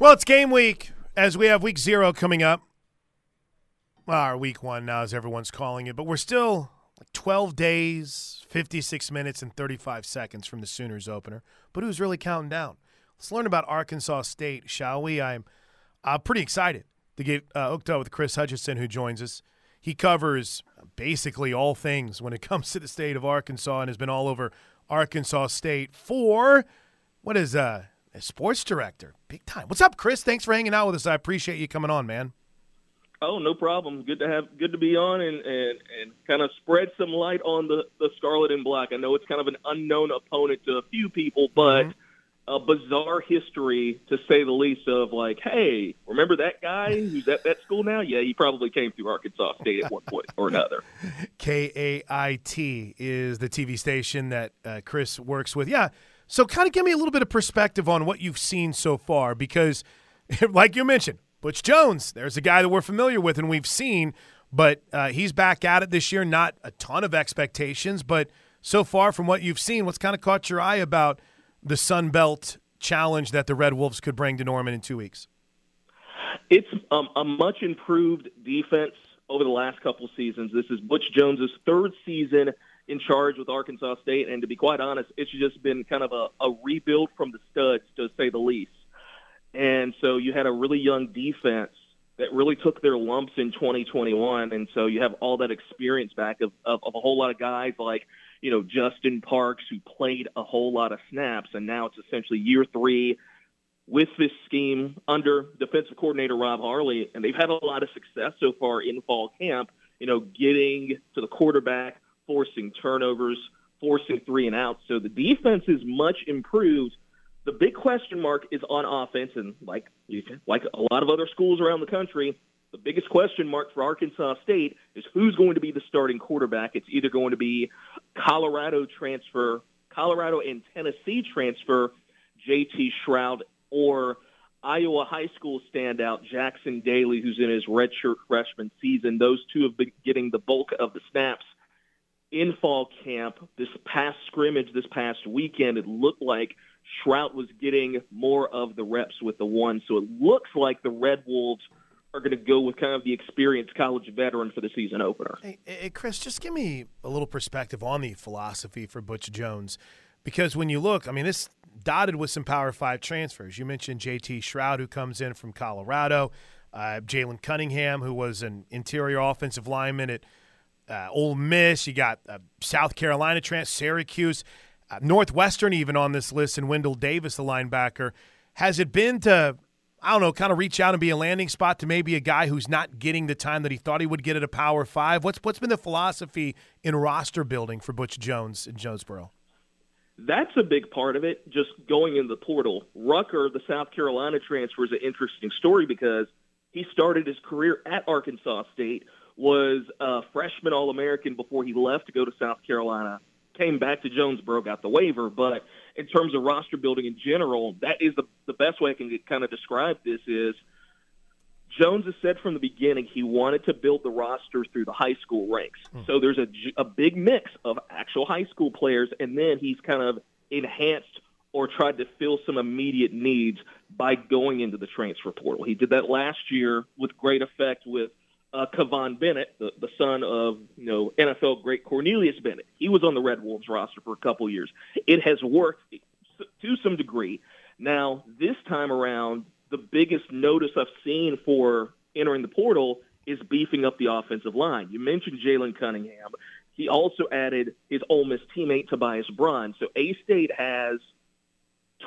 Well, it's game week as we have week zero coming up. Well, our week one now, as everyone's calling it, but we're still 12 days, 56 minutes, and 35 seconds from the Sooners opener. But who's really counting down? Let's learn about Arkansas State, shall we? I'm uh, pretty excited to get uh, hooked up with Chris Hudgison, who joins us. He covers basically all things when it comes to the state of Arkansas and has been all over Arkansas State for what is uh, a sports director, big time. What's up, Chris? Thanks for hanging out with us. I appreciate you coming on, man. Oh, no problem. Good to have, good to be on and, and, and kind of spread some light on the, the Scarlet and Black. I know it's kind of an unknown opponent to a few people, but mm-hmm a bizarre history to say the least of like, hey, remember that guy who's at that school now? Yeah, he probably came through Arkansas State at one point or another. KAIT is the TV station that uh, Chris works with. Yeah. So kind of give me a little bit of perspective on what you've seen so far because like you mentioned, Butch Jones, there's a guy that we're familiar with and we've seen, but uh, he's back at it this year. Not a ton of expectations, but so far from what you've seen, what's kind of caught your eye about – the Sun Belt challenge that the Red Wolves could bring to Norman in two weeks? It's um, a much improved defense over the last couple seasons. This is Butch Jones's third season in charge with Arkansas State, and to be quite honest, it's just been kind of a, a rebuild from the studs, to say the least. And so you had a really young defense that really took their lumps in 2021, and so you have all that experience back of, of, of a whole lot of guys like you know, Justin Parks, who played a whole lot of snaps, and now it's essentially year three with this scheme under defensive coordinator Rob Harley, and they've had a lot of success so far in fall camp, you know, getting to the quarterback, forcing turnovers, forcing three and outs. So the defense is much improved. The big question mark is on offense, and like like a lot of other schools around the country, the biggest question mark for Arkansas State is who's going to be the starting quarterback. It's either going to be Colorado transfer, Colorado and Tennessee transfer, JT Shrout, or Iowa high school standout Jackson Daly, who's in his redshirt freshman season. Those two have been getting the bulk of the snaps in fall camp. This past scrimmage, this past weekend, it looked like Shrout was getting more of the reps with the one. So it looks like the Red Wolves – are going to go with kind of the experienced college veteran for the season opener. Hey, hey, Chris, just give me a little perspective on the philosophy for Butch Jones, because when you look, I mean, this dotted with some Power Five transfers. You mentioned J.T. Shrout, who comes in from Colorado, uh, Jalen Cunningham, who was an interior offensive lineman at uh, Ole Miss. You got uh, South Carolina transfer, Syracuse, uh, Northwestern, even on this list, and Wendell Davis, the linebacker. Has it been to I don't know, kind of reach out and be a landing spot to maybe a guy who's not getting the time that he thought he would get at a Power Five? What's what's been the philosophy in roster building for Butch Jones in Jonesboro? That's a big part of it. Just going in the portal, Rucker, the South Carolina transfer, is an interesting story because he started his career at Arkansas State, was a freshman All American before he left to go to South Carolina, came back to Jonesboro, got the waiver, but in terms of roster building in general, that is the, the best way I can kind of describe this is Jones has said from the beginning he wanted to build the roster through the high school ranks. Mm. So there's a, a big mix of actual high school players, and then he's kind of enhanced or tried to fill some immediate needs by going into the transfer portal. He did that last year with great effect with uh, Kivon Bennett, the, the son of you know NFL great Cornelius Bennett. He was on the Red Wolves roster for a couple years. It has worked to some degree. Now this time around, the biggest notice I've seen for entering the portal is beefing up the offensive line. You mentioned Jalen Cunningham. He also added his Ole Miss teammate Tobias Braun. So A State has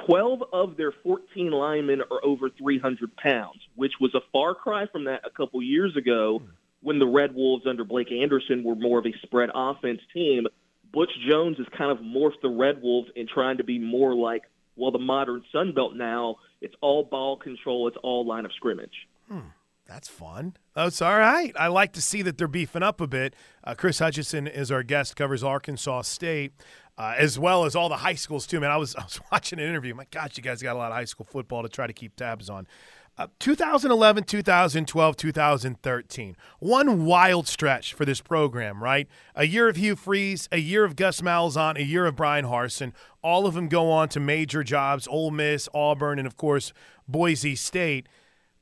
12 of their 14 linemen are over 300 pounds, which was a far cry from that a couple years ago when the Red Wolves under Blake Anderson were more of a spread offense team. Butch Jones has kind of morphed the Red Wolves in trying to be more like, well, the modern Sun Belt now. It's all ball control. It's all line of scrimmage. Hmm. That's fun. That's all right. I like to see that they're beefing up a bit. Uh, Chris Hudgison is our guest, covers Arkansas State, uh, as well as all the high schools too. Man, I was I was watching an interview. My gosh, you guys got a lot of high school football to try to keep tabs on. Uh, 2011, 2012, 2013. One wild stretch for this program, right? A year of Hugh Freeze, a year of Gus Malzahn, a year of Bryan Harsin. All of them go on to major jobs Ole Miss, Auburn, and of course, Boise State.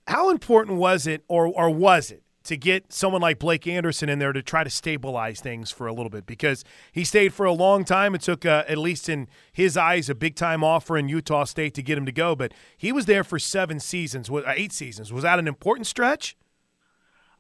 How important was it, or, or was it, to get someone like Blake Anderson in there to try to stabilize things for a little bit because he stayed for a long time. It took, uh, at least in his eyes, a big time offer in Utah State to get him to go. But he was there for seven seasons, uh, eight seasons. Was that an important stretch?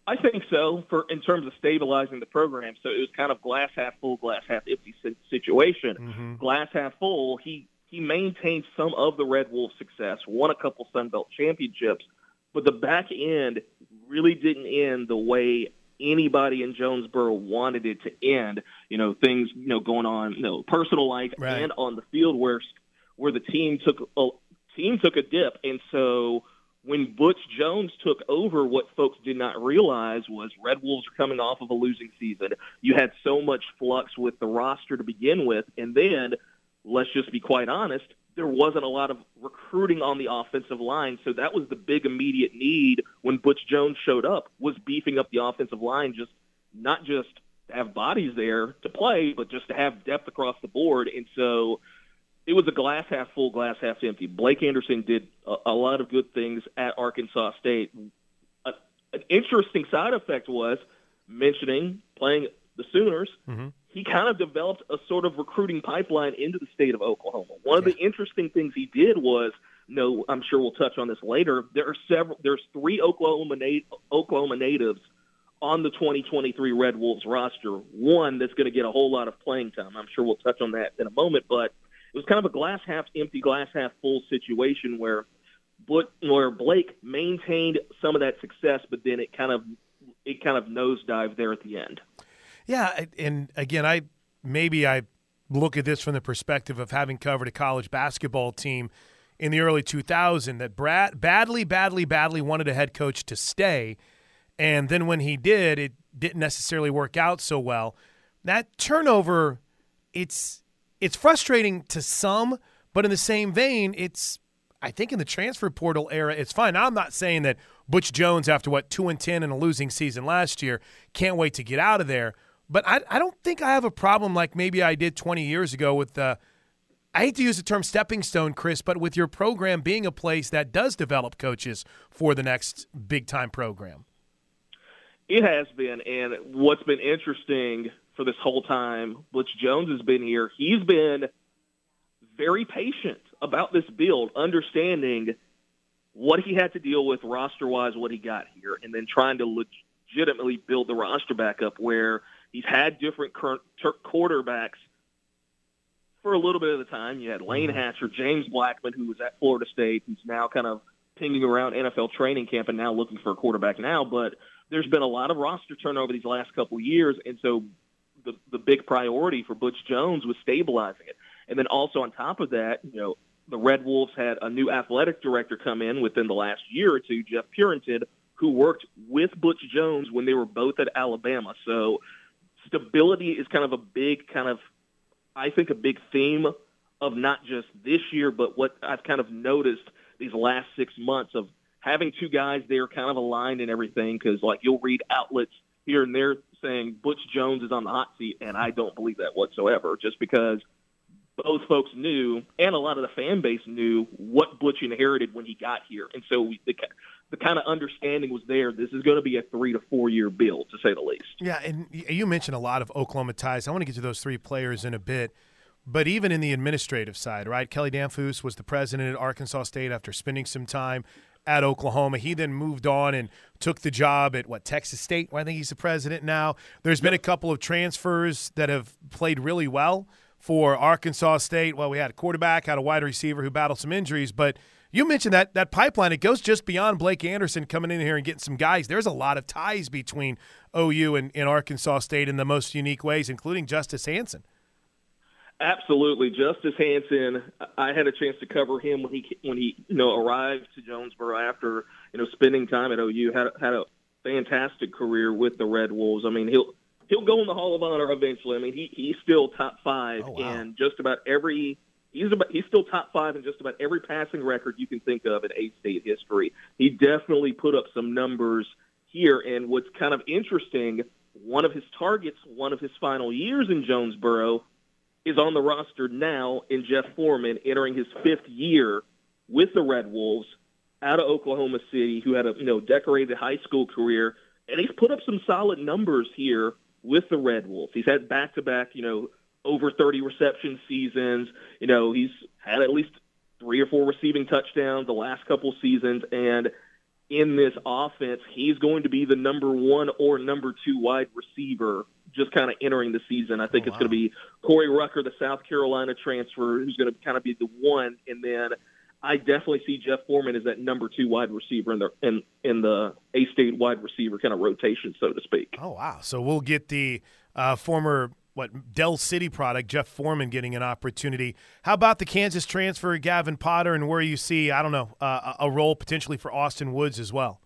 I think so. For in terms of stabilizing the program, so it was kind of glass half full, glass half empty situation. Mm-hmm. Glass half full. He he maintained some of the Red Wolf success, won a couple Sun Belt championships, but the back end really didn't end the way anybody in Jonesboro wanted it to end. You know, things you know going on, you know, personal life right. and on the field where where the team took a team took a dip, and so when Butch Jones took over, what folks did not realize was Red Wolves are coming off of a losing season. You had so much flux with the roster to begin with, and then let's just be quite honest, there wasn't a lot of recruiting on the offensive line, so that was the big immediate need when Butch Jones showed up was beefing up the offensive line, just not just to have bodies there to play, but just to have depth across the board. And so it was a glass half full, glass half empty. Blake Anderson did a, a lot of good things at Arkansas State. A, an interesting side effect was mentioning playing the Sooners. Mm-hmm he kind of developed a sort of recruiting pipeline into the state of Oklahoma. One of the interesting things he did was, no, I'm sure we'll touch on this later. There are several. There's three Oklahoma nat- Oklahoma natives on the 2023 Red Wolves roster. One that's going to get a whole lot of playing time. I'm sure we'll touch on that in a moment. But it was kind of a glass half empty, glass half full situation where, but where Blake maintained some of that success, but then it kind of it kind of nosedived there at the end. Yeah, and again, I maybe I look at this from the perspective of having covered a college basketball team in the early 2000s that Brad badly, badly, badly wanted a head coach to stay, and then when he did, it didn't necessarily work out so well. That turnover, it's it's frustrating to some, but in the same vein, it's I think in the transfer portal era, it's fine. I'm not saying that Butch Jones, after what two and ten in a losing season last year, can't wait to get out of there. But I, I don't think I have a problem like maybe I did 20 years ago with the. I hate to use the term stepping stone, Chris, but with your program being a place that does develop coaches for the next big time program. It has been. And what's been interesting for this whole time, Butch Jones has been here. He's been very patient about this build, understanding what he had to deal with roster wise, what he got here, and then trying to legitimately build the roster back up where He's had different quarterbacks for a little bit of the time. You had Layne mm-hmm. Hatcher, James Blackman, who was at Florida State, who's now kind of pinging around NFL training camp and now looking for a quarterback now. But there's been a lot of roster turnover these last couple of years, and so the the big priority for Butch Jones was stabilizing it. And then also on top of that, you know, the Red Wolves had a new athletic director come in within the last year or two, Jeff Purinton, who worked with Butch Jones when they were both at Alabama. So stability is kind of a big kind of, I think, a big theme of not just this year, but what I've kind of noticed these last six months of having two guys there kind of aligned and everything. Because like you'll read outlets here and there saying Butch Jones is on the hot seat, and I don't believe that whatsoever. Just because both folks knew, and a lot of the fan base knew what Butch inherited when he got here, and so we, the, the kind of understanding was there. This is going to be a three to four year build, to say the least. Yeah, and you mentioned a lot of Oklahoma ties. I want to get to those three players in a bit. But even in the administrative side, right? Kelly Damphousse was the president at Arkansas State after spending some time at Oklahoma. He then moved on and took the job at what Texas State, where I think he's the president now. There's been a couple of transfers that have played really well for Arkansas State. Well, we had a quarterback, had a wide receiver who battled some injuries, but – you mentioned that that pipeline. It goes just beyond Blake Anderson coming in here and getting some guys. There's a lot of ties between OU and, and Arkansas State in the most unique ways, including Justice Hansen. Absolutely, Justice Hansen. I had a chance to cover him when he when he you know arrived to Jonesboro after you know spending time at OU. had had a fantastic career with the Red Wolves. I mean, he'll he'll go in the Hall of Honor eventually. I mean, he he's still top five oh, wow. in just about every. He's about he's still top five in just about every passing record you can think of in A State history. He definitely put up some numbers here, and what's kind of interesting, one of his targets, one of his final years in Jonesboro is on the roster now in Jeff Foreman, entering his fifth year with the Red Wolves out of Oklahoma City, who had a you know decorated high school career, and he's put up some solid numbers here with the Red Wolves. He's had back to back, you know, over 30 reception seasons. You know, he's had at least three or four receiving touchdowns the last couple seasons, and in this offense, he's going to be the number one or number two wide receiver just kind of entering the season. I think oh, it's going to be Corey Rucker, the South Carolina transfer, who's going to kind of be the one, and then I definitely see Jeff Foreman as that number two wide receiver in the in in the A State wide receiver kind of rotation, so to speak. Oh wow! So we'll get the uh, former what Del City product, Jeff Foreman getting an opportunity. How about the Kansas transfer, Gavin Potter, and where you see I don't know uh, a role potentially for Austin Woods as well.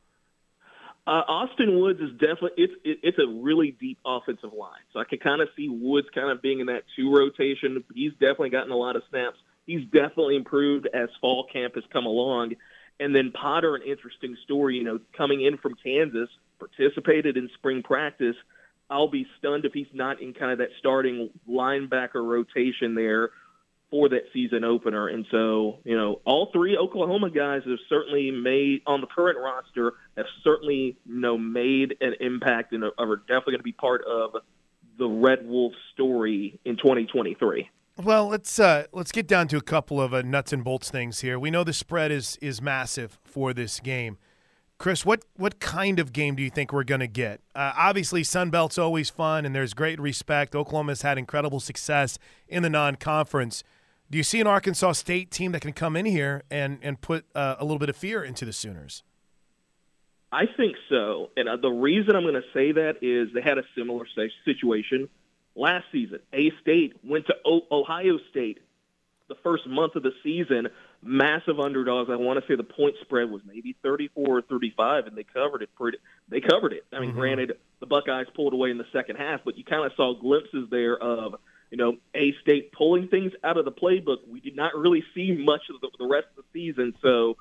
Uh, Austin Woods is definitely it's it, it's a really deep offensive line, so I can kind of see Woods kind of being in that two rotation. He's definitely gotten a lot of snaps. He's definitely improved as fall camp has come along. And then Potter, an interesting story, you know, coming in from Kansas, participated in spring practice. I'll be stunned if he's not in kind of that starting linebacker rotation there for that season opener. And so, you know, all three Oklahoma guys have certainly made on the current roster have certainly, you know, made an impact and are definitely going to be part of the Red Wolf story in 2023. Well, let's uh, let's get down to a couple of uh, nuts and bolts things here. We know the spread is is massive for this game. Chris, what what kind of game do you think we're going to get? Uh, obviously, Sun Belt's always fun, and there's great respect. Oklahoma's had incredible success in the non-conference. Do you see an Arkansas State team that can come in here and and put uh, a little bit of fear into the Sooners? I think so, and uh, the reason I'm going to say that is they had a similar situation last season. A State went to o- Ohio State the first month of the season, massive underdogs. I want to say the point spread was maybe 34 or 35, and they covered it pretty. They covered it. I mean, mm-hmm. granted, the Buckeyes pulled away in the second half, but you kind of saw glimpses there of you know, A State pulling things out of the playbook. We did not really see much of the, the rest of the season, so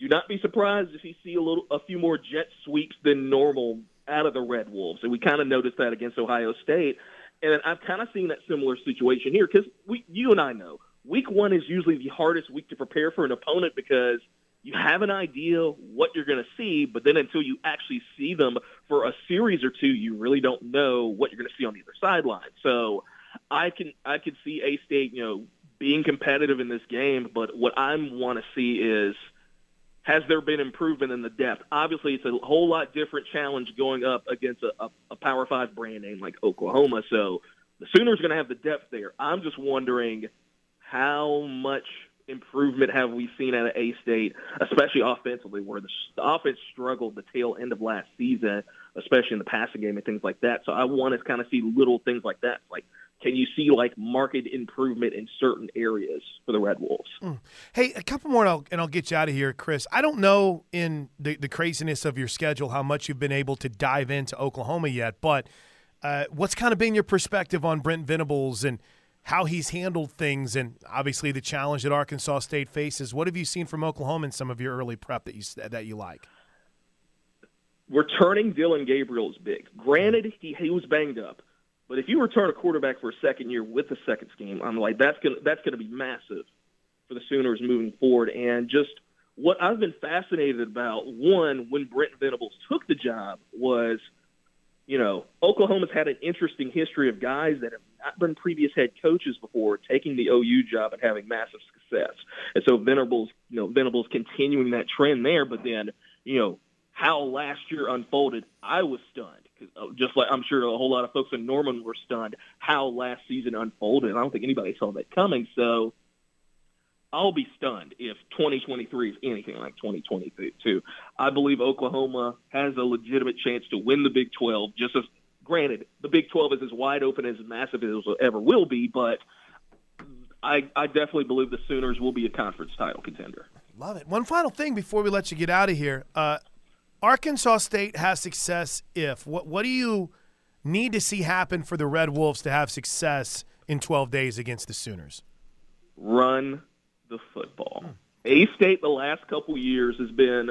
do not be surprised if you see a little, a few more jet sweeps than normal out of the Red Wolves. And we kind of noticed that against Ohio State. And I've kind of seen that similar situation here because we, you and I know, week one is usually the hardest week to prepare for an opponent because you have an idea what you're going to see, but then until you actually see them for a series or two, you really don't know what you're going to see on the either sideline. So I can I can see A State, you know, being competitive in this game, but what I want to see is has there been improvement in the depth? Obviously, it's a whole lot different challenge going up against a, a, a Power Five brand name like Oklahoma. So the Sooners going to have the depth there. I'm just wondering how much improvement have we seen out of A State, especially offensively, where the, offense struggled the tail end of last season, especially in the passing game and things like that. So I want to kind of see little things like that, like can you see like market improvement in certain areas for the Red Wolves? Mm. Hey, a couple more, and I'll, and I'll get you out of here, Chris. I don't know in the, the craziness of your schedule how much you've been able to dive into Oklahoma yet, but uh, what's kind of been your perspective on Brent Venables and how he's handled things, and obviously the challenge that Arkansas State faces? What have you seen from Oklahoma in some of your early prep that you that you like? Returning Dillon Gabriel is big. Granted, he he was banged up but if you return a quarterback for a second year with a second scheme, I'm like that's gonna that's gonna be massive for the Sooners moving forward. And just what I've been fascinated about, one, when Brent Venables took the job was, you know, Oklahoma's had an interesting history of guys that have not been previous head coaches before taking the OU job and having massive success. And so Venables, you know, Venables continuing that trend there, but then, you know, how last year unfolded, I was stunned uh, just like I'm sure a whole lot of folks in Norman were stunned how last season unfolded. I don't think anybody saw that coming. So I'll be stunned if 2023 is anything like 2022. I believe Oklahoma has a legitimate chance to win the Big 12. Just as granted, the Big 12 is as wide open as massive as it ever will be, but I, I definitely believe the Sooners will be a conference title contender. Love it. One final thing before we let you get out of here. Uh, Arkansas State has success if. What, what do you need to see happen for the Red Wolves to have success in 12 days against the Sooners? Run the football. Hmm. A State the last couple years has been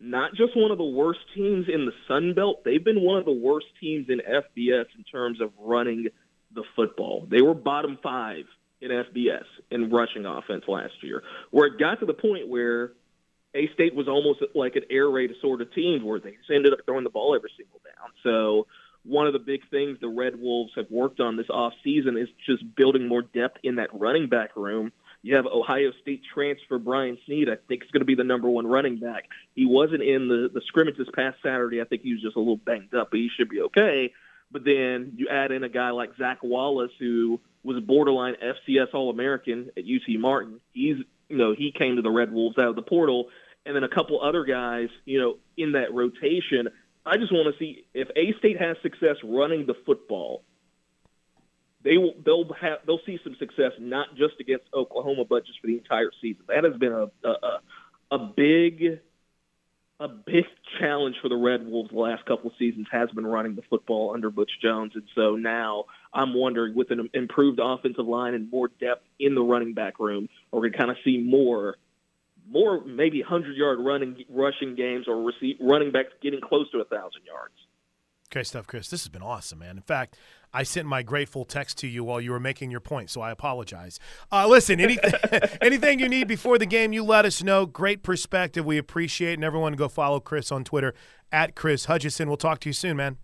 not just one of the worst teams in the Sun Belt, they've been one of the worst teams in FBS in terms of running the football. They were bottom five in FBS in rushing offense last year, where it got to the point where A State was almost like an air raid sort of team where they just ended up throwing the ball every single down. So one of the big things the Red Wolves have worked on this off season is just building more depth in that running back room you have Ohio State transfer Brian Snead. I think is going to be the number one running back. He wasn't in the, the scrimmage this past Saturday. I think he was just a little banged up, but he should be okay. But then you add in a guy like Zach Wallace, who was a borderline FCS All American at UT Martin. He's you know he came to the Red Wolves out of the portal, and then a couple other guys you know in that rotation. I just want to see if A State has success running the football they will they'll have they'll see some success not just against Oklahoma but just for the entire season. That has been a a, a big a big challenge for the Red Wolves the last couple of seasons has been running the football under Butch Jones, and so now I'm wondering with an improved offensive line and more depth in the running back room, are we going to kind of see more more maybe 100 yard running rushing games or receive, running backs getting close to a thousand yards. Great stuff, Chris. This has been awesome, man. In fact, I sent my grateful text to you while you were making your point, so I apologize. Uh, listen, anything, anything you need before the game, you let us know. Great perspective. We appreciate it. And everyone go follow Chris on Twitter at Chris Hudgison. We'll talk to you soon, man.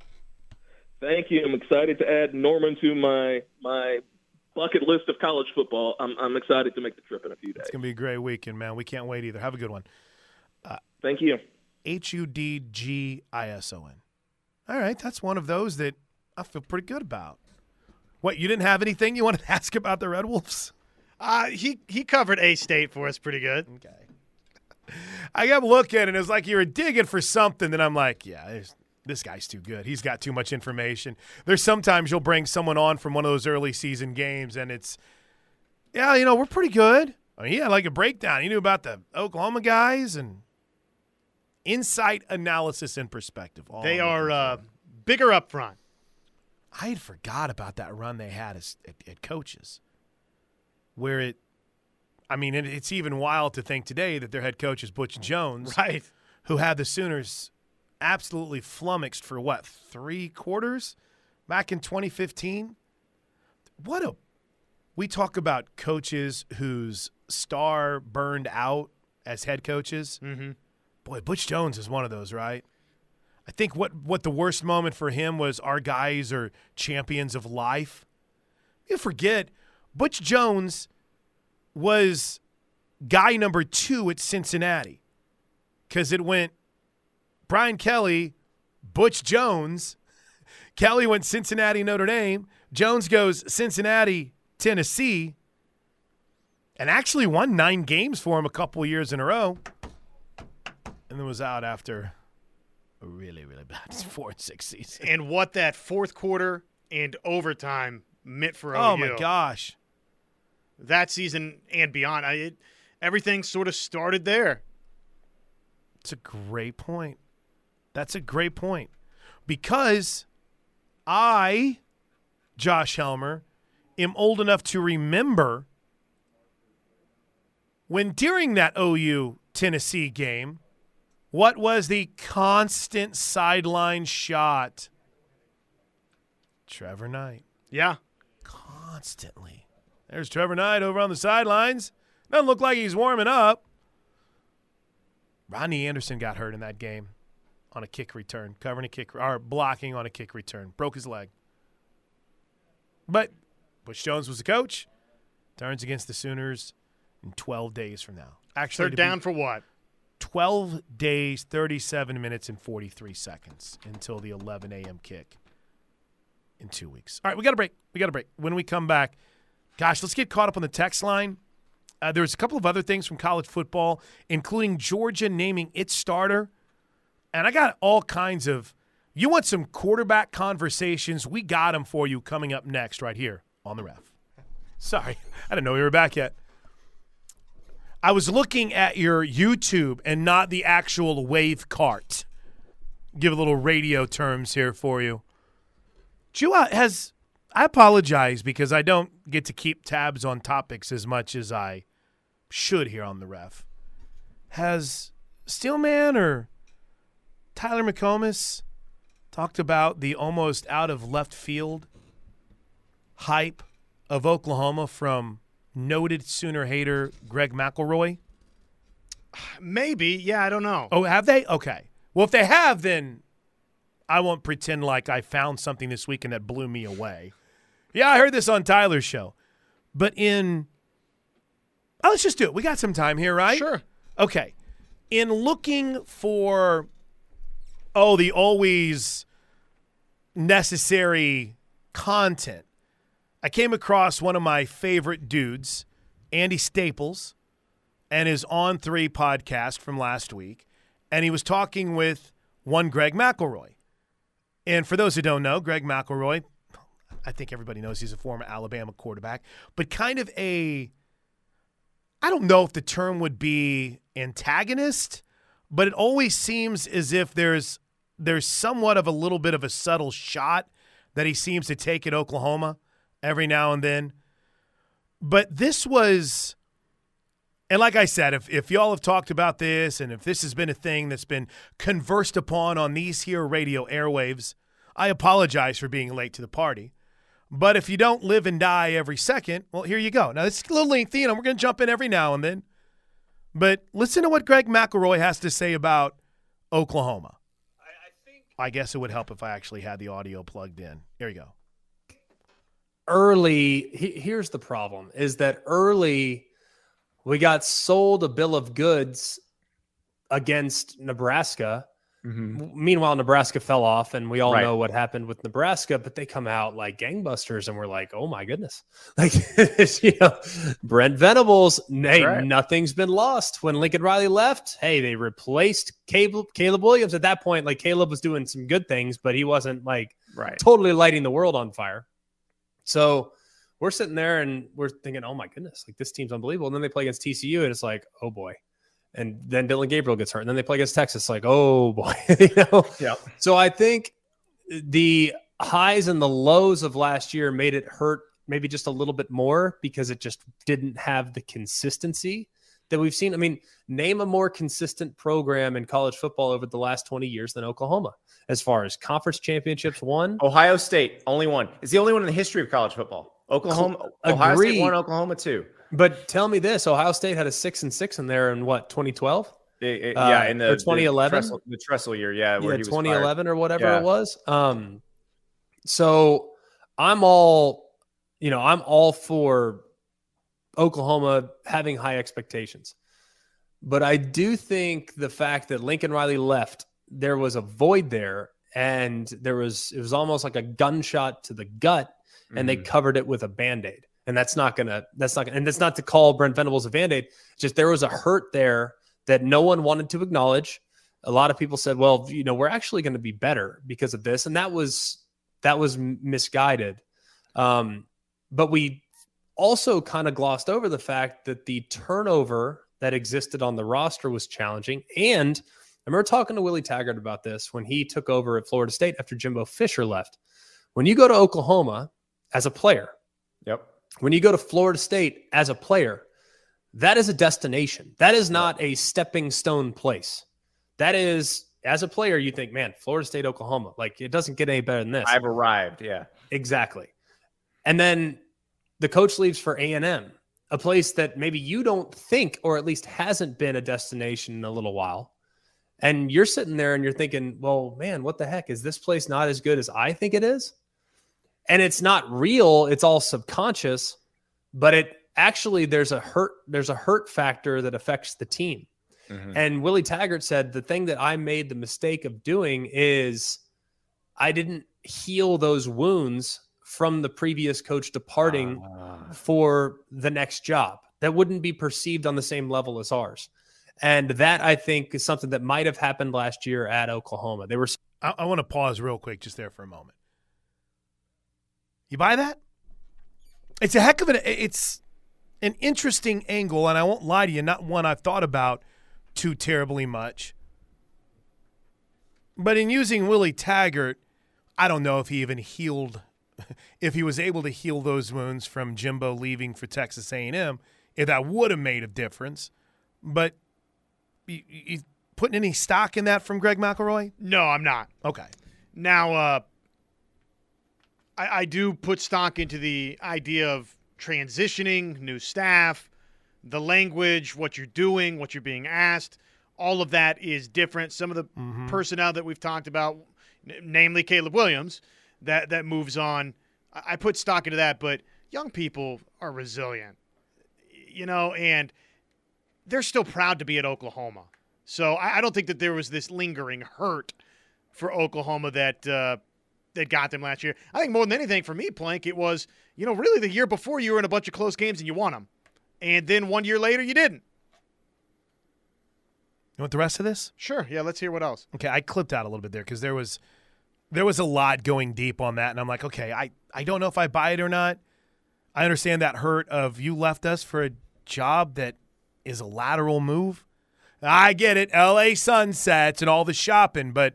Thank you. I'm excited to add Norman to my my bucket list of college football. I'm, I'm excited to make the trip in a few days. It's going to be a great weekend, man. We can't wait either. Have a good one. Uh, Thank you. H U D G I S O N. All right, that's one of those that I feel pretty good about. What, you didn't have anything you wanted to ask about the Red Wolves? Uh, he he covered A State for us pretty good. Okay. I kept looking, and it was like you were digging for something. Then I'm like, yeah, this guy's too good. He's got too much information. There's sometimes you'll bring someone on from one of those early season games, and it's, yeah, you know, we're pretty good. I mean, he had like a breakdown. He knew about the Oklahoma guys and insight, analysis, and perspective. they are uh, bigger up front. I had forgot about that run they had as, at, at coaches, where it. I mean, it, it's even wild to think today that their head coach is Butch Jones, right? Who had the Sooners absolutely flummoxed for what three quarters back in 2015. What a we talk about coaches whose star burned out as head coaches. Mm-hmm. Boy, Butch Jones is one of those, right? I think what what the worst moment for him was our guys are champions of life. You forget Butch Jones was guy number two at Cincinnati because it went Brian Kelly, Butch Jones. Kelly went Cincinnati, Notre Dame. Jones goes Cincinnati, Tennessee, and actually won nine games for him a couple years in a row and then was out after a really, really bad four and six season. And what that fourth quarter and overtime meant for OU. Oh my gosh, that season and beyond, I, it, everything sort of started there. It's a great point. That's a great point because I, Josh Helmer, am old enough to remember when during that OU Tennessee game what was the constant sideline shot? Trevor Knight. Yeah. Constantly. There's Trevor Knight over on the sidelines. Doesn't look like he's warming up. Rodney Anderson got hurt in that game on a kick return, covering a kick or blocking on a kick return. Broke his leg. But Butch Jones was the coach. Turns against the Sooners in 12 days from now. Actually, they're down be, for what? 12 days, 37 minutes, and 43 seconds until the 11 a.m. kick in two weeks. All right, we got a break. We got a break. When we come back, gosh, let's get caught up on the text line. Uh, there's a couple of other things from college football, including Georgia naming its starter. And I got all kinds of. You want some quarterback conversations? We got them for you coming up next, right here on the ref. Sorry, I didn't know we were back yet. I was looking at your YouTube and not the actual wave cart. Give a little radio terms here for you. Jua has. I apologize because I don't get to keep tabs on topics as much as I should here on the ref. Has Steelman or Tyler McComas talked about the almost out of left field hype of Oklahoma from noted Sooner hater Greg McElroy? Maybe. Yeah, I don't know. Oh, have they? Okay. Well, if they have, then I won't pretend like I found something this weekend that blew me away. Yeah, I heard this on Tyler's show. But in. Oh, let's just do it. We got some time here, right? Sure. Okay. In looking for, oh, the always necessary content, I came across one of my favorite dudes, Andy Staples, and his On Three podcast from last week. And he was talking with one Greg McElroy. And for those who don't know, Greg McElroy, I think everybody knows he's a former Alabama quarterback, but kind of a I don't know if the term would be antagonist, but it always seems as if there's there's somewhat of a little bit of a subtle shot that he seems to take at Oklahoma every now and then. But this was and like I said, if, if y'all have talked about this and if this has been a thing that's been conversed upon on these here radio airwaves, I apologize for being late to the party. But if you don't live and die every second, well, here you go. Now, this is a little lengthy, and we're going to jump in every now and then. But listen to what Greg McElroy has to say about Oklahoma. I, I think. I guess it would help if I actually had the audio plugged in. Here you go. Early, he, here's the problem: is that early we got sold a bill of goods against Nebraska Mm-hmm. Meanwhile, Nebraska fell off, and we all right. know what happened with Nebraska. But they come out like gangbusters, and we're like, "Oh my goodness!" Like, you know, Brent Venables. Hey, right. nothing's been lost. When Lincoln Riley left, hey, they replaced Caleb, Caleb Williams. At that point, like Caleb was doing some good things, but he wasn't like right. totally lighting the world on fire. So we're sitting there and we're thinking, "Oh my goodness!" Like this team's unbelievable. And then they play against TCU, and it's like, "Oh boy." and then Dillon Gabriel gets hurt, and then they play against Texas. Like, oh boy, you know. Yeah. So I think the highs and the lows of last year made it hurt maybe just a little bit more because it just didn't have the consistency that we've seen. I mean, name a more consistent program in college football over the last 20 years than Oklahoma as far as conference championships won. Ohio State, only one. It's the only one in the history of college football. Oklahoma, Ohio State won Oklahoma too. But tell me this: Ohio State had a six and six in there in what 2012? yeah, in the 2011, the, the Tressel year, yeah, yeah, 2011 or whatever yeah. it was. Um, so I'm all, you know, I'm all for Oklahoma having high expectations, but I do think the fact that Lincoln Riley left, there was a void there, and there was it was almost like a gunshot to the gut, and mm-hmm. they covered it with a band aid and that's not gonna that's not gonna, and that's not to call Brent Venables a band-aid. Just there was a hurt there that no one wanted to acknowledge. A lot of people said, "Well, you know, we're actually going to be better because of this," and that was that was misguided. Um, but we also kind of glossed over the fact that the turnover that existed on the roster was challenging. And I remember talking to Willie Taggart about this when he took over at Florida State after Jimbo Fisher left. When you go to Oklahoma as a player, yep, when you go to Florida State as a player, that is a destination. That is not a stepping stone place. That is, as a player, you think, man, Florida State, Oklahoma, like it doesn't get any better than this. I've arrived. Yeah, exactly. And then the coach leaves for A and M, a place that maybe you don't think, or at least hasn't been a destination in a little while. And you're sitting there and you're thinking, well, man, what the heck? Is this place not as good as I think it is? and it's not real it's all subconscious but it actually there's a hurt there's a hurt factor that affects the team mm-hmm. and willie taggart said the thing that i made the mistake of doing is i didn't heal those wounds from the previous coach departing uh. for the next job that wouldn't be perceived on the same level as ours and that i think is something that might have happened last year at oklahoma they were I, I want to pause real quick just there for a moment you buy that? It's a heck of an it's an interesting angle, and I won't lie to you, not one I've thought about too terribly much. But in using Willie Taggart, I don't know if he even healed, if he was able to heal those wounds from Jimbo leaving for Texas A&M, if that would have made a difference. But you, you putting any stock in that from Greg McElroy? No, I'm not. Okay. Now, uh, I, I do put stock into the idea of transitioning, new staff, the language, what you're doing, what you're being asked. All of that is different. Some of the mm-hmm. personnel that we've talked about, n- namely Caleb Williams, that that moves on. I, put stock into that, but young people are resilient, you know, and they're still proud to be at Oklahoma. So I, I don't think that there was this lingering hurt for Oklahoma that uh, that got them last year. I think more than anything for me, Plank, it was you know really the year before you were in a bunch of close games and you won them, and then one year later you didn't. You want the rest of this? Sure. Yeah. Let's hear what else. Okay, I clipped out a little bit there because there was there was a lot going deep on that, and I'm like, okay, I I don't know if I buy it or not. I understand that hurt of you left us for a job that is a lateral move. I get it, L.A. sunsets and all the shopping, but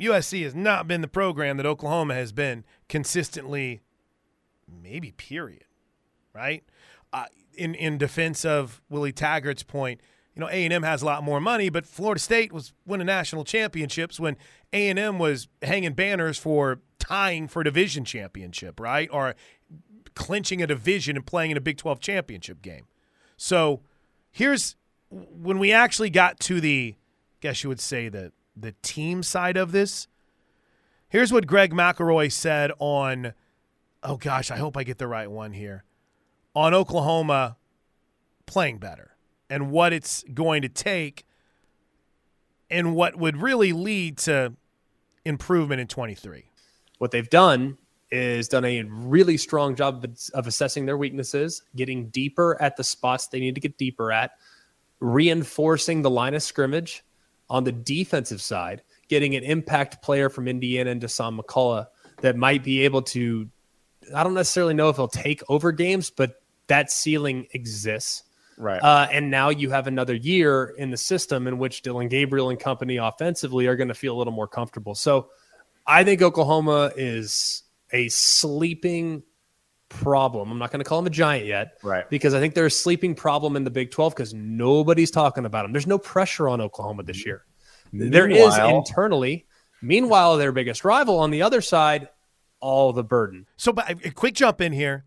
USC has not been the program that Oklahoma has been consistently, maybe period, right? Uh, in in defense of Willie Taggart's point, you know A and M has a lot more money, but Florida State was winning national championships when A and M was hanging banners for tying for division championship, right, or clinching a division and playing in a Big Twelve championship game. So here's when we actually got to the, I guess you would say the the team side of this. Here's what Greg McElroy said on, oh gosh, I hope I get the right one here, on Oklahoma playing better and what it's going to take and what would really lead to improvement in 23. What they've done is done a really strong job of assessing their weaknesses, getting deeper at the spots they need to get deeper at, reinforcing the line of scrimmage on the defensive side, getting an impact player from Indiana and Dasan McCullough that might be able to. I don't necessarily know if he'll take over games, but that ceiling exists. Right. Uh, and now you have another year in the system in which Dillon Gabriel and company offensively are going to feel a little more comfortable. So I think Oklahoma is a sleeping problem. I'm not going to call them a giant yet, right? Because I think they're a sleeping problem in the Big 12 because nobody's talking about them. There's no pressure on Oklahoma this year. Meanwhile, there is internally. Meanwhile, their biggest rival on the other side, all the burden. So, but a quick jump in here.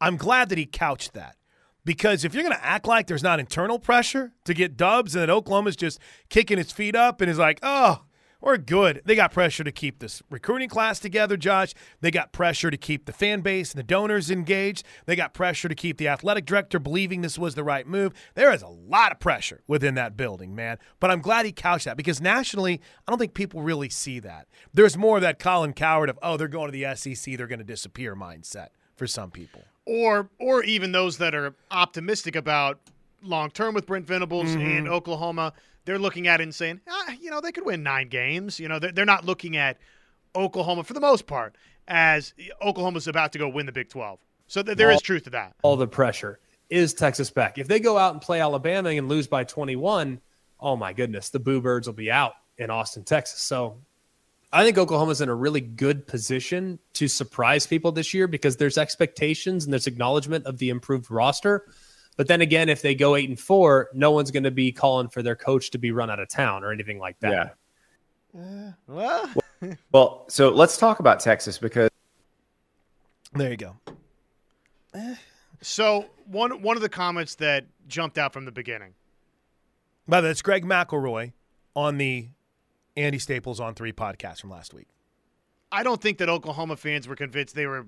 I'm glad that he couched that because if you're going to act like there's not internal pressure to get dubs and that Oklahoma's just kicking its feet up and is like, oh, we're good. They got pressure to keep this recruiting class together, Josh. They got pressure to keep the fan base and the donors engaged. They got pressure to keep the athletic director believing this was the right move. There is a lot of pressure within that building, man. But I'm glad he couched that because nationally, I don't think people really see that. There's more of that Colin Cowherd of, oh, they're going to the SEC, they're going to disappear mindset for some people. Or, or even those that are optimistic about long term with Brent Venables mm-hmm. and Oklahoma they're looking at it and saying, ah, you know, they could win nine games. You know, they're, they're not looking at Oklahoma for the most part as Oklahoma's about to go win the Big 12. So th- there all, is truth to that. All the pressure is Texas back. If they go out and play Alabama and lose by 21, oh my goodness, the Boo Birds will be out in Austin, Texas. So I think Oklahoma's in a really good position to surprise people this year because there's expectations and there's acknowledgement of the improved roster. But then again, if they go eight and four, no one's going to be calling for their coach to be run out of town or anything like that. Yeah. Uh, well, well, so let's talk about Texas because there you go. So one one of the comments that jumped out from the beginning. By the way, it's Greg McElroy on the Andy Staples on three podcast from last week. I don't think that Oklahoma fans were convinced they were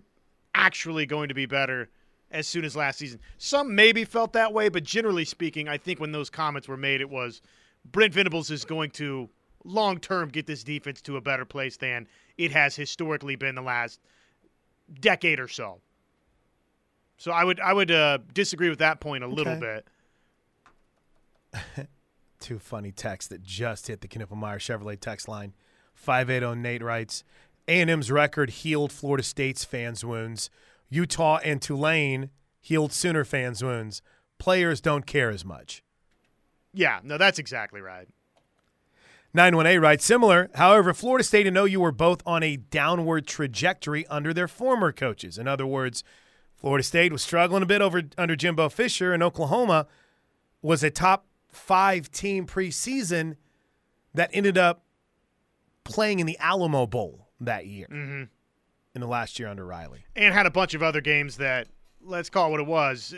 actually going to be better as soon as last season. Some maybe felt that way, but generally speaking, I think when those comments were made, it was Brent Venables is going to long term get this defense to a better place than it has historically been the last decade or so. So I would I would uh, disagree with that point a okay. little bit. Two funny texts that just hit the Knippelmier Chevrolet text line. 580 Nate writes, A&M's record healed Florida State's fans' wounds Utah and Tulane healed Sooner fans' wounds. Players don't care as much. Yeah, no, that's exactly right. 918 writes similar. However, Florida State and OU were both on a downward trajectory under their former coaches. In other words, Florida State was struggling a bit over under Jimbo Fisher, and Oklahoma was a top five team preseason that ended up playing in the Alamo Bowl that year mm-hmm. in the last year under Riley. And had a bunch of other games that, let's call it what it was,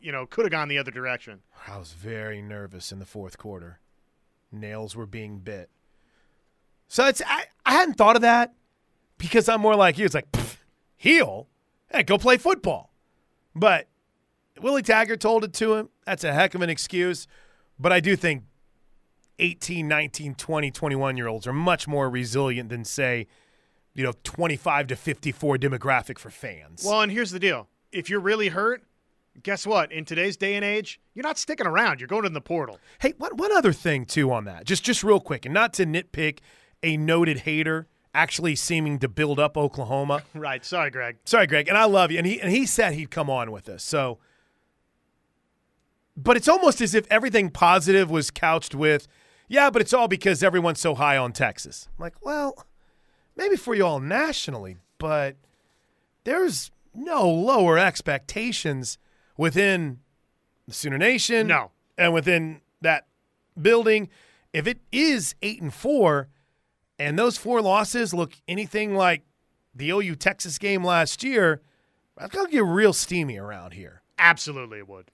you know, could have gone the other direction. I was very nervous in the fourth quarter. Nails were being bit. So it's I, I hadn't thought of that because I'm more like you. It's like heal, hey, go play football. But Willie Taggart told it to him. That's a heck of an excuse. But I do think 18, 19, 20, 21 year olds are much more resilient than, say, you know, 25 to 54 demographic for fans. Well, and here's the deal if you're really hurt, guess what? In today's day and age, you're not sticking around. You're going in the portal. Hey, one, one other thing, too, on that, just, just real quick, and not to nitpick a noted hater actually seeming to build up Oklahoma. right. Sorry, Greg. Sorry, Greg. And I love you. And he, and he said he'd come on with us. So but it's almost as if everything positive was couched with, yeah, but it's all because everyone's so high on Texas. I'm like, well, maybe for you all nationally, but there's no lower expectations within the Sooner Nation. No. And within that building. If it is eight and four, and those four losses look anything like the OU Texas game last year, that's gonna get real steamy around here. Absolutely, it would.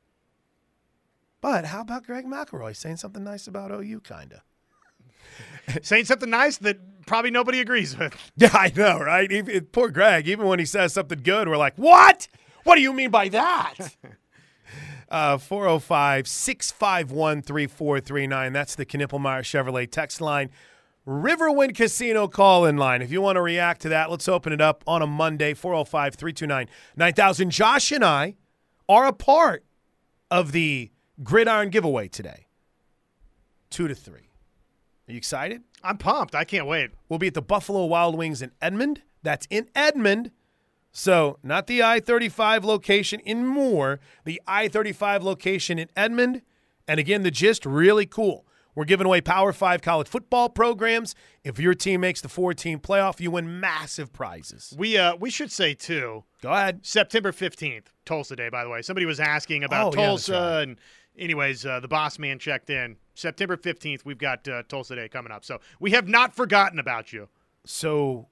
But how about Greg McElroy saying something nice about OU, kind of? saying something nice that probably nobody agrees with. Yeah, I know, right? Even, poor Greg, even when he says something good, we're like, what? What do you mean by that? Uh, 405 651 3439. That's the Knippelmier Chevrolet text line. Riverwind Casino call in line. If you want to react to that, let's open it up on a Monday, 405 329 9000. Josh and I are a part of the gridiron giveaway today. Two to three. Are you excited? I'm pumped. I can't wait. We'll be at the Buffalo Wild Wings in Edmond. That's in Edmond. So, not the I 35 location in Moore, the I 35 location in Edmond. And again, the gist really cool. We're giving away Power Five college football programs. If your team makes the four team playoff, you win massive prizes. We uh we should say too. Go ahead. September fifteenth, Tulsa Day. By the way, somebody was asking about oh, Tulsa yeah, right. and anyways, uh, the boss man checked in. September 15th, we've got uh, Tulsa Day coming up. So we have not forgotten about you. So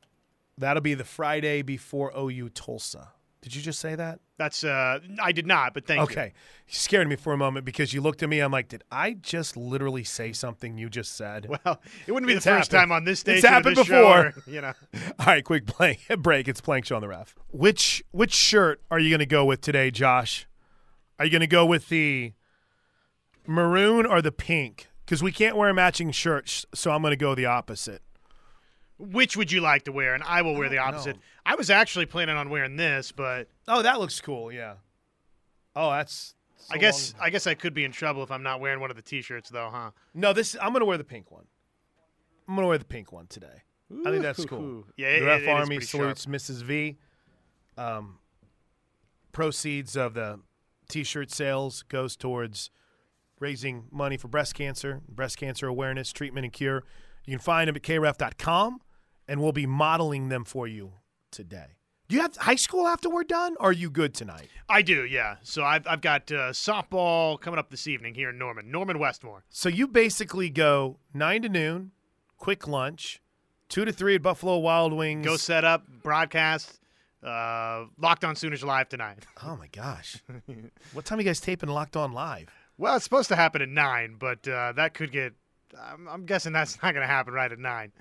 that'll be the Friday before OU Tulsa. Did you just say that? That's uh I did not, but thank okay. you. Okay. You scared me for a moment because you looked at me. I'm like, did I just literally say something you just said? Well, it wouldn't be it's the first happened. time on this stage. It's happened before. Show, you know. All right, quick blank break. It's Plank Show on the ref. Which which shirt are you gonna go with today, Josh? Are you gonna go with the maroon or the pink? Because we can't wear matching shirts, so I'm gonna go the opposite. Which would you like to wear? And I will wear the opposite. Know. I was actually planning on wearing this, but oh, that looks cool. Yeah. Oh, that's. So I guess I guess I could be in trouble if I'm not wearing one of the T-shirts, though, huh? No, this I'm gonna wear the pink one. I'm gonna wear the pink one today. Ooh, I think that's cool. Yeah, the Ref Army salutes sharp. Mrs. V. Um, proceeds of the T-shirt sales goes towards raising money for breast cancer, breast cancer awareness, treatment, and cure. You can find them at kref.com and we'll be modeling them for you today. Do you have high school after we're done? Or are you good tonight? I do, yeah. So I've, I've got uh, softball coming up this evening here in Norman, Norman Westmoore. So you basically go 9 to noon, quick lunch, 2 to 3 at Buffalo Wild Wings. Go set up, broadcast. Uh, Locked On Sooners live tonight. Oh my gosh! what time are you guys taping Locked On live? Well, it's supposed to happen at nine, but uh, that could get. I'm, I'm guessing that's not going to happen right at nine.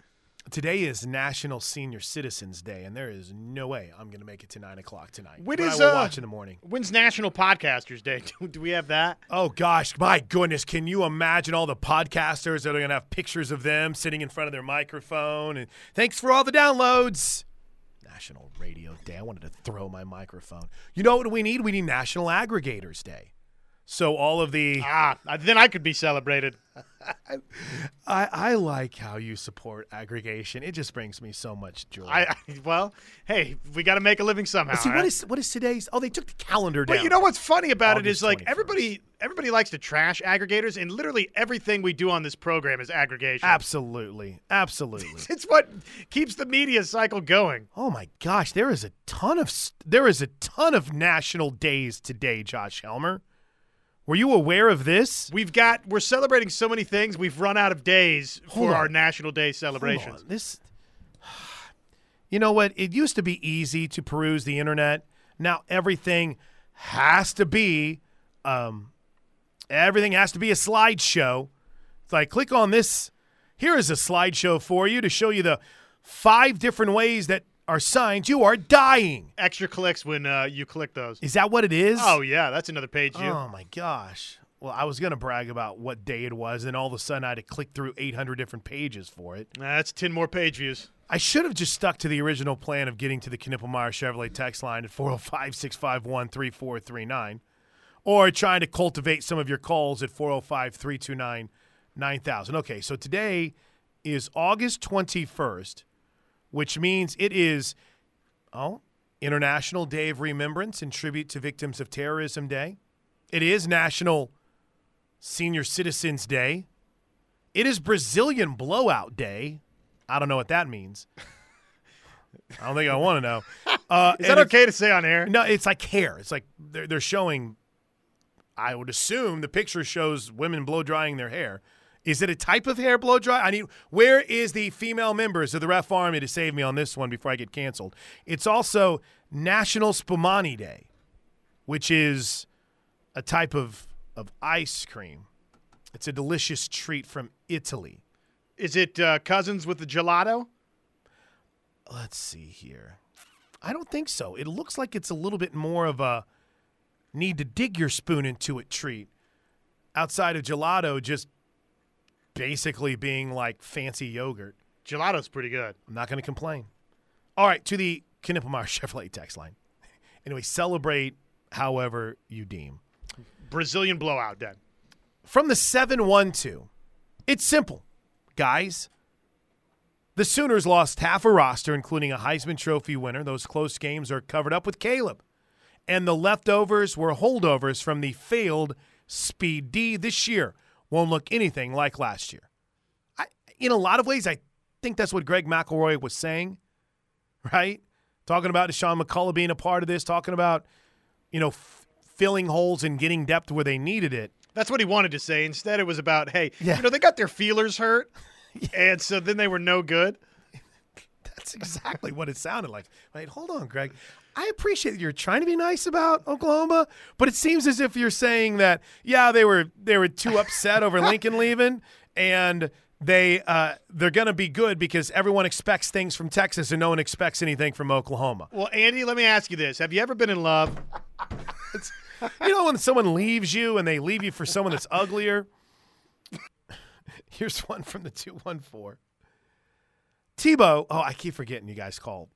Today is National Senior Citizens Day, and there is no way I'm going to make it to nine o'clock tonight. When but is, I will uh, watch in the morning? When's National Podcasters Day? Do we have that? Oh gosh, my goodness! Can you imagine all the podcasters that are going to have pictures of them sitting in front of their microphone? And thanks for all the downloads. National Radio Day. I wanted to throw my microphone. You know what we need? We need National Aggregators Day. So all of the ah, then I could be celebrated. I, I like how you support aggregation. It just brings me so much joy. I, I well, hey, we got to make a living somehow. See, right? what is what is today's? Oh, they took the calendar down. But you know what's funny about August it is like everybody everybody likes to trash aggregators, and literally everything we do on this program is aggregation. Absolutely, absolutely. It's what keeps the media cycle going. oh my gosh, there is a ton of there is a ton of national days today, Josh Helmer. Were you aware of this? We've got we're celebrating so many things. We've run out of days Hold for on. our National Day celebrations. on, This, you know what? It used to be easy to peruse the internet. Now everything has to be, um, everything has to be a slideshow. It's like click on this. Here is a slideshow for you to show you the five different ways that are signs you are dying. Extra clicks when uh, you click those. Is that what it is? Oh yeah, that's another page view. Oh my gosh. Well, I was gonna brag about what day it was, and all of a sudden I had to click through 800 different pages for it. Nah, that's ten more page views. I should have just stuck to the original plan of getting to the Knippelmier Chevrolet text line at 405 651 3439 or trying to cultivate some of your calls at 405 329 9000. Okay, so today is August 21st, which means it is, oh, International Day of Remembrance and Tribute to Victims of Terrorism Day. It is National Senior Citizens Day. It is Brazilian Blowout Day. I don't know what that means. I don't think I want to know. Uh, Is that okay to say on air? No, it's like hair. It's like they're, they're showing. I would assume the picture shows women blow drying their hair. Is it a type of hair blow dry? I need. Where is the female members of the Ref Army to save me on this one before I get canceled? It's also National Spumoni Day, which is a type of of ice cream. It's a delicious treat from Italy. Is it uh, cousins with the gelato? Let's see here. I don't think so. It looks like it's a little bit more of a need to dig your spoon into it treat. Outside of gelato, just basically being like fancy yogurt. Gelato's pretty good. I'm not going to complain. All right, to the Knippelmier Chevrolet text line. Anyway, celebrate however you deem. Brazilian blowout day. From the 712, it's simple, guys. The Sooners lost half a roster, including a Heisman Trophy winner. Those close games are covered up with Caleb. And the leftovers were holdovers from the failed Speed D this year. Won't look anything like last year. I, in a lot of ways, I think that's what Greg McElroy was saying, right? Talking about Dasan McCullough being a part of this, talking about, you know, f- filling holes and getting depth where they needed it. That's what he wanted to say. Instead, it was about, hey, Yeah. you know, they got their feelers hurt, and so then they were no good. That's exactly what it sounded like. Wait, hold on, Greg. I appreciate you're trying to be nice about Oklahoma, but it seems as if you're saying that yeah, they were they were too upset over Lincoln leaving, and they uh, they're going to be good because everyone expects things from Texas and no one expects anything from Oklahoma. Well, Andy, let me ask you this: Have you ever been in love? You know when someone leaves you and they leave you for someone that's uglier? Here's one from the 214. Tebow, oh, I keep forgetting you guys call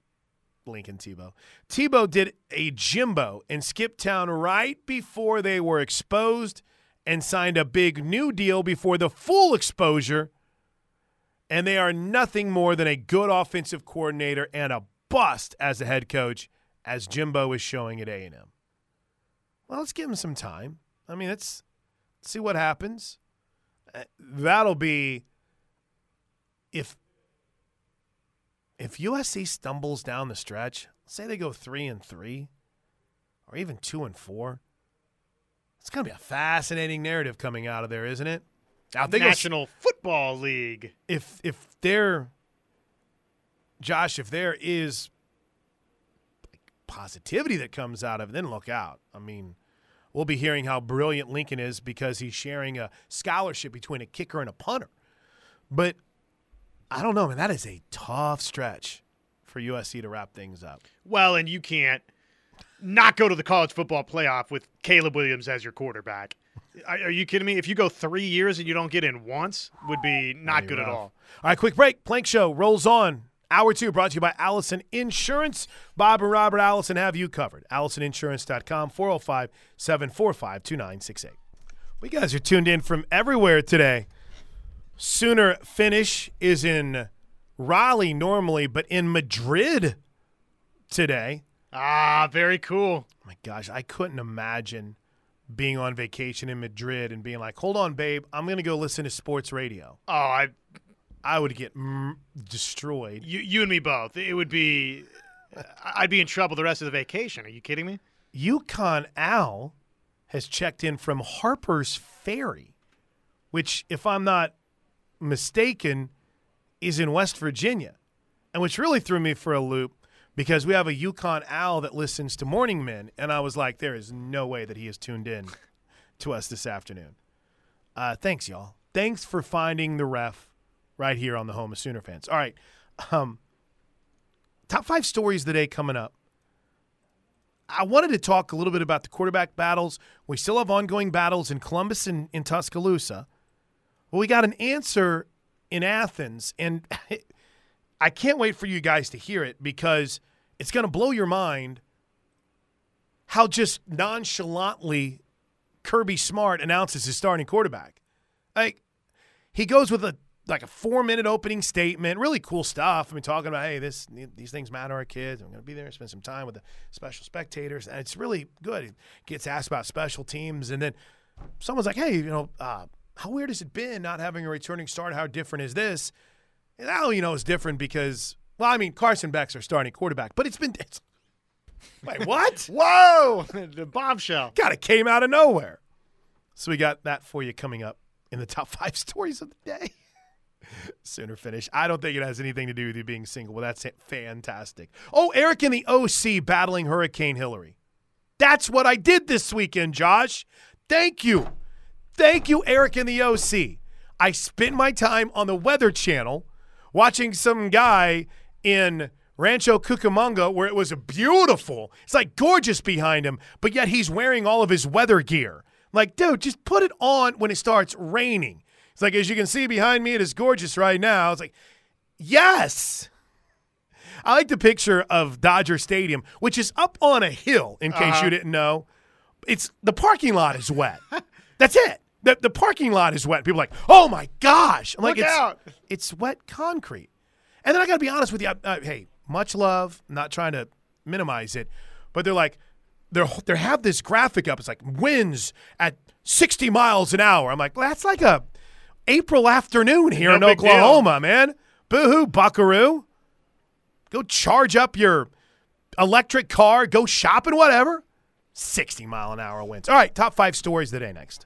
Lincoln Tebow. Tebow did a Jimbo and skipped town right before they were exposed and signed a big new deal before the full exposure. And they are nothing more than a good offensive coordinator and a bust as a head coach, as Jimbo is showing at A&M. Well, let's give him some time. I mean, let's, let's see what happens. Uh, that'll be if if USC stumbles down the stretch. Say they go three and three, or even two and four. It's going to be a fascinating narrative coming out of there, isn't it? I think National Football League. if if there, Josh, if there is positivity that comes out of it, then look out. I mean, we'll be hearing how brilliant Lincoln is because he's sharing a scholarship between a kicker and a punter. But I don't know, man. That is a tough stretch for USC to wrap things up. Well, and you can't not go to the college football playoff with Caleb Williams as your quarterback. Are you kidding me? If you go three years and you don't get in once, would be not good at all. All right, quick break. Plank Show rolls on Hour two brought to you by Allison Insurance. Bob and Robert Allison have you covered. AllisonInsurance.com, 405 745 2968. We guys are tuned in from everywhere today. Sooner finish is in Raleigh normally, but in Madrid today. Ah, very cool. Oh my gosh, I couldn't imagine being on vacation in Madrid and being like, "Hold on, babe, I'm going to go listen to sports radio." Oh, I I would get m- destroyed. You, you and me both. It would be, I'd be in trouble the rest of the vacation. Are you kidding me? Yukon Al has checked in from Harper's Ferry, which, if I'm not mistaken, is in West Virginia, and which really threw me for a loop because we have a Yukon owl that listens to Morning Men, and I was like, there is no way that he has tuned in to us this afternoon. Uh, thanks, y'all. Thanks for finding the ref right here on the home of Sooner fans. All right. Um, top five stories of the day coming up. I wanted to talk a little bit about the quarterback battles. We still have ongoing battles in Columbus and in Tuscaloosa. Well, we got an answer in Athens, and I can't wait for you guys to hear it because it's going to blow your mind how just nonchalantly Kirby Smart announces his starting quarterback. Like he goes with a like a four minute opening statement. Really cool stuff. I mean, talking about hey, this these things matter to our kids. I'm going to be there, spend some time with the special spectators, and it's really good. He gets asked about special teams, and then someone's like, hey, you know, uh, how weird has it been not having a returning start? How different is this? And now you know it's different because well, I mean, Carson Beck's our starting quarterback, but it's been. It's, wait, what? Whoa! the bombshell. God, it came out of nowhere. So we got that for you coming up in the top five stories of the day. Sooner finish. I don't think it has anything to do with you being single. Well, that's fantastic. Oh, Eric in the OC battling Hurricane Hilary. That's what I did this weekend, Josh. Thank you. Thank you, Eric in the OC. I spent my time on the Weather Channel watching some guy in Rancho Cucamonga where it was beautiful. It's like gorgeous behind him, but yet he's wearing all of his weather gear. Like, dude, just put it on when it starts raining. It's like, as you can see behind me, it is gorgeous right now. It's like, yes. I like the picture of Dodger Stadium, which is up on a hill, in case uh-huh. you didn't know. It's the parking lot is wet. That's it. The, the parking lot is wet. People are like, oh my gosh. I'm Look like, out. It's, it's wet concrete. And then I got to be honest with you. Uh, hey, much love. I'm not trying to minimize it, but they're like, they're, they have this graphic up. It's like winds at 60 miles an hour. I'm like, well, that's like a April afternoon here no in Oklahoma, deal. man. Boo hoo, buckaroo. Go charge up your electric car, go shopping, whatever. 60 mile an hour winds. All right, top five stories today next.